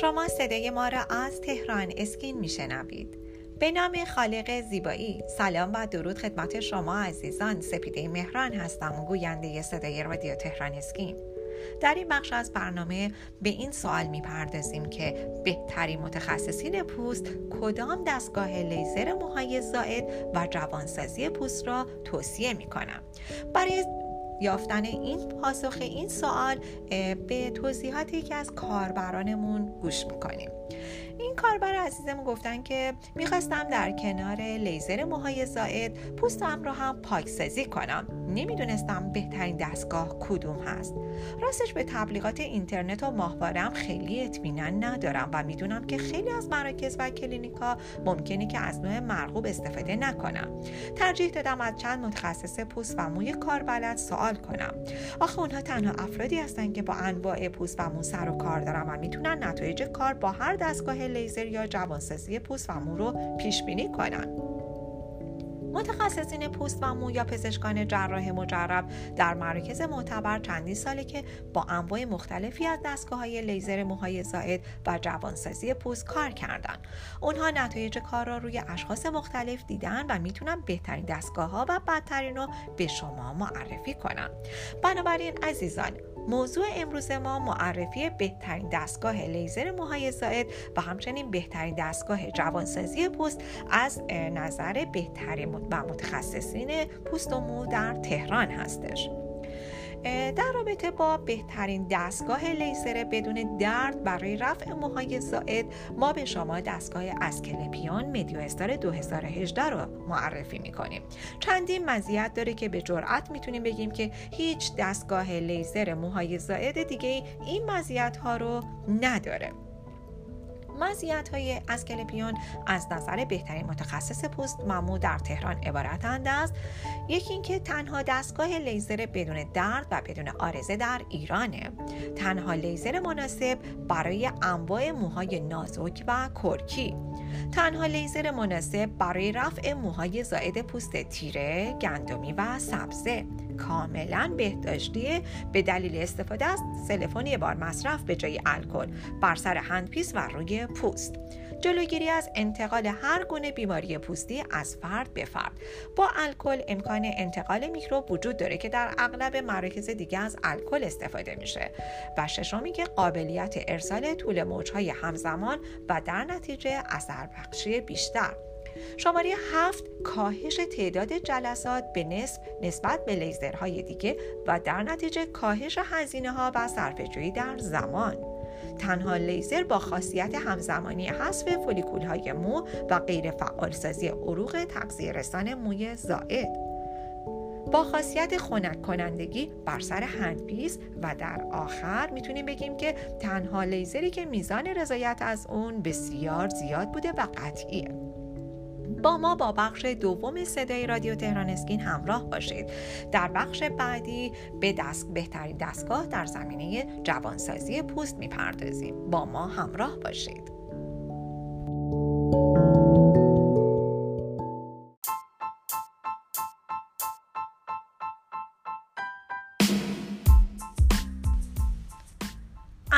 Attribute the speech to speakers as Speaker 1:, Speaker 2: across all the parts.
Speaker 1: شما صدای ما را از تهران اسکین میشنوید. به نام خالق زیبایی سلام و درود خدمت شما عزیزان. سپیده مهران هستم گوینده صدای رادیو تهران اسکین. در این بخش از برنامه به این سوال می‌پردازیم که بهترین متخصصین پوست کدام دستگاه لیزر موهای زائد و جوانسازی پوست را توصیه می‌کنم. برای یافتن این پاسخ این سوال به توضیحات یکی از کاربرانمون گوش می‌کنیم. این کاربر عزیزم گفتن که می‌خواستم در کنار لیزر موهای زائد پوستم را هم پاکسازی کنم. نمی‌دونستم بهترین دستگاه کدوم هست. راستش به تبلیغات اینترنت و ماهوارم خیلی اطمینان ندارم و می‌دونم که خیلی از مراکز و کلینیکا ممکنه که از نوع مرغوب استفاده نکنم. ترجیح دادم از چند متخصص پوست و موی کاربلد سوال کنم. آخه اونها تنها افرادی هستن که با انواع پوست و مو سر و کار دارم و می‌تونن نتایج کار با هر دستگاه لیزر یا جوانسازی پوست و مو رو پیش بینی کنن. متخصصین پوست و مو یا پزشکان جراح مجرب در مراکز معتبر چندین ساله که با انواع مختلفی از دستگاه های لیزر موهای زائد و جوانسازی پوست کار کردن. اونها نتایج کار را روی اشخاص مختلف دیدن و می‌تونن بهترین دستگاه ها و بدترین رو به شما معرفی کنن. بنابراین عزیزان موضوع امروز ما معرفی بهترین دستگاه لیزر موهای زائد و همچنین بهترین دستگاه جوانسازی پوست از نظر بهترین و متخصصین پوست و مو در تهران هستش. در رابطه با بهترین دستگاه لیزر بدون درد برای رفع موهای زائد ما به شما دستگاه اسکلپیون مدیو استار 2018 رو معرفی می‌کنیم. چندین مزیت داره که به جرأت می‌تونیم بگیم که هیچ دستگاه لیزر موهای زائد دیگه این مزیت ها رو نداره. مزیت های اسکلپیون از نظر بهترین متخصص پوست ممو در تهران عبارتند از یکی اینکه تنها دستگاه لیزر بدون درد و بدون آرزه در ایرانه. تنها لیزر مناسب برای انواع موهای نازک و کرکی. تنها لیزر مناسب برای رفع موهای زائد پوست تیره، گندمی و سبزه. کاملا بهداشتی به دلیل استفاده از سلفون یکبار مصرف به جای الکل بر سر هندپیس و روی پوست. جلوگیری از انتقال هر گونه بیماری پوستی از فرد به فرد. با الکل امکان انتقال میکروب وجود داره که در اغلب مراکز دیگه از الکل استفاده میشه. و ششمی که قابلیت ارسال طول موجهای همزمان و در نتیجه اثر بخشی بیشتر. شماره هفت کاهش تعداد جلسات به نصف نسبت به لیزرهای دیگه و در نتیجه کاهش هزینه ها و صرفه‌جویی در زمان. تنها لیزر با خاصیت همزمانی حذف فولیکول های مو و غیر فعالسازی عروق تغذیه رسان موی زائد. با خاصیت خنک کنندگی بر سر هندپیس و در آخر می‌تونیم بگیم که تنها لیزری که میزان رضایت از اون بسیار زیاد بوده و قطعیه. با ما با بخش دوم صدای رادیو تهران اسکین همراه باشید. در بخش بعدی به دست بهترین دستگاه در زمینه جوانسازی پوست می‌پردازیم. با ما همراه باشید.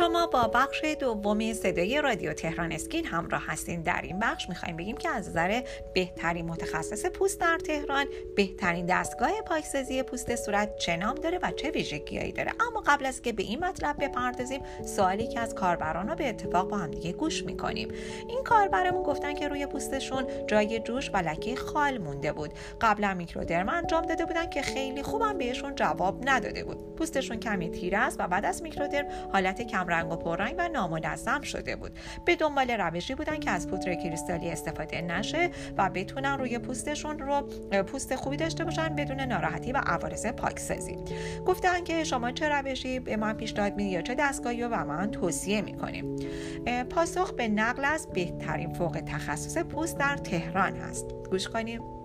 Speaker 1: شما با بخش دوم صدای رادیو تهران اسکین همراه هستین. در این بخش می‌خوایم بگیم که از نظر بهترین متخصص پوست در تهران بهترین دستگاه پاکسازی پوست صورت چه نام داره و چه ویژگیهایی داره؟ اما قبل از که به این مطلب بپردازیم سوالی که از کاربران به اتفاق با هم دیگه گوش می‌کنیم. این کاربرمون گفتن که روی پوستشون جای جوش و لکه خال مونده بود. قبلا میکرودرم انجام داده بودن که خیلی خوبم بهشون جواب نداده بود. پوستشون کمی تیره است و بعد از میکرودرم حالت کمرنگ و پررنگ و نامنظم شده بود. به دنبال روشی بودن که از پودر کریستالی استفاده نشه و بتونن روی پوستشون رو پوست خوبی داشته باشن بدون ناراحتی و عوارض پاکسازی. گفتن که شما چه روشی به من پیشنهاد می‌دید یا چه دستگاهی رو به من توصیه می‌کنیم پاسخ به نقل از بهترین فوق تخصص پوست در تهران هست. گوش کنیم.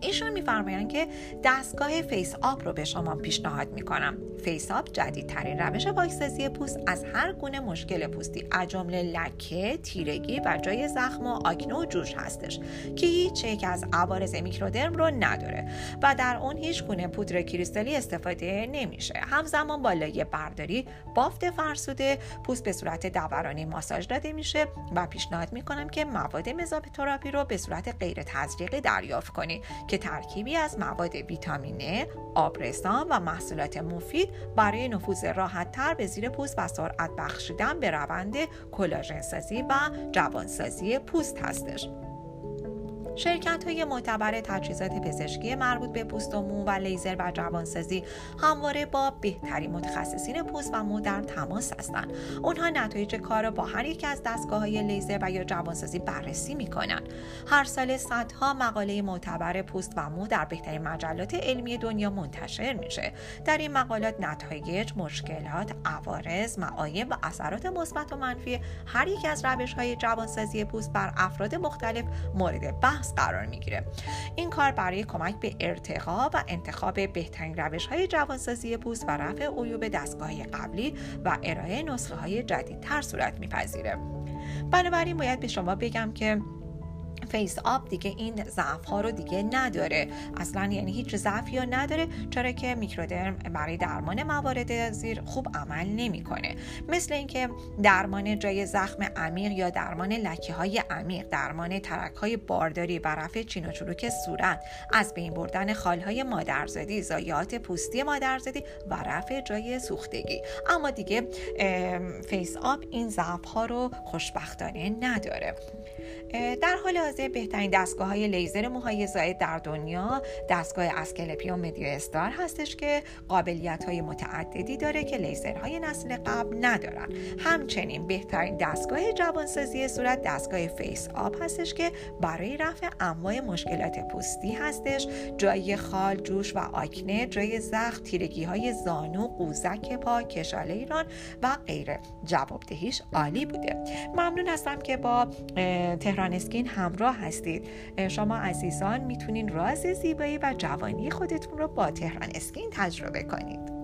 Speaker 1: ایشون میفرمایند که دستگاه Face Up رو به شما پیشنهاد می‌کنم. Face Up جدیدترین روش پاکسازی پوست از هر گونه مشکل پوستی از جمله لکه تیرگی و جای زخم و آکنه و جوش هستش که هیچ یک از عوارض microderm رو نداره و در اون هیچ گونه پودر کریستالی استفاده نمیشه. همزمان با لایه برداری بافت فرسوده پوست به صورت دورانی ماساژ داده میشه و پیشنهاد می‌کنم که مواد مزوتراپی رو به صورت غیر تزریقی دریافت کنی که ترکیبی از مواد ویتامین آبرسان و محصولات مفید برای نفوذ راحت تر به زیر پوست و سرعت بخشیدن به روند کلاژن سازی و جوانسازی پوست هستش. شرکت های معتبر تجهیزات پزشکی مربوط به پوست و مو و لیزر و جوانسازی همواره با بهترین متخصصین پوست و مو در تماس هستند. اونها نتایج کار را با هر یک از دستگاه های لیزر و یا جوانسازی بررسی می‌کنن هر سال صدها مقاله معتبر پوست و مو در بهترین مجلات علمی دنیا منتشر میشه. در این مقالات نتایج مشکلات عوارض معایب و اثرات مثبت و منفی هر یک از روش های جوانسازی پوست بر افراد مختلف مورد بحث قرار می‌گیره. این کار برای کمک به ارتقا و انتخاب بهترین روش های جوانسازی پوست و رفع عیوب دستگاه قبلی و ارائه نسخه های جدیدتر صورت میپذیره. بنابراین باید به شما بگم که Face Up دیگه این ضعف ها رو دیگه نداره. اصلا یعنی هیچ ضعفی رو نداره چرا که microderm برای درمان موارد زیر خوب عمل نمی‌کنه. مثل اینکه درمان جای زخم عمیق یا درمان لکه های عمیق درمان ترک های بارداری و رفع چین و چروک صورت از بین بردن خال های مادرزادی ضایعات پوستی مادرزادی و رفع جای سوختگی. اما دیگه Face Up این ضعف ها رو خوشبختانه نداره. در حال حاضر بهترین دستگاه های لیزر موهای زاید در دنیا دستگاه Asclepion MeDioStar هستش که قابلیت های متعددی داره که لیزرهای نسل قبل ندارن. همچنین بهترین دستگاه جوانسازی صورت دستگاه Face Up هستش که برای رفع انواع مشکلات پوستی هستش. جای خال جوش و آکنه جای زخم تیرگی های زانو قوزک پا کشاله ران و غیره. جوابدهیش عالی بوده. ممنون هستم که با تهران اسکین همراه هستید. شما عزیزان می‌تونین راز زیبایی و جوانی خودتون رو با تهران اسکین تجربه کنید.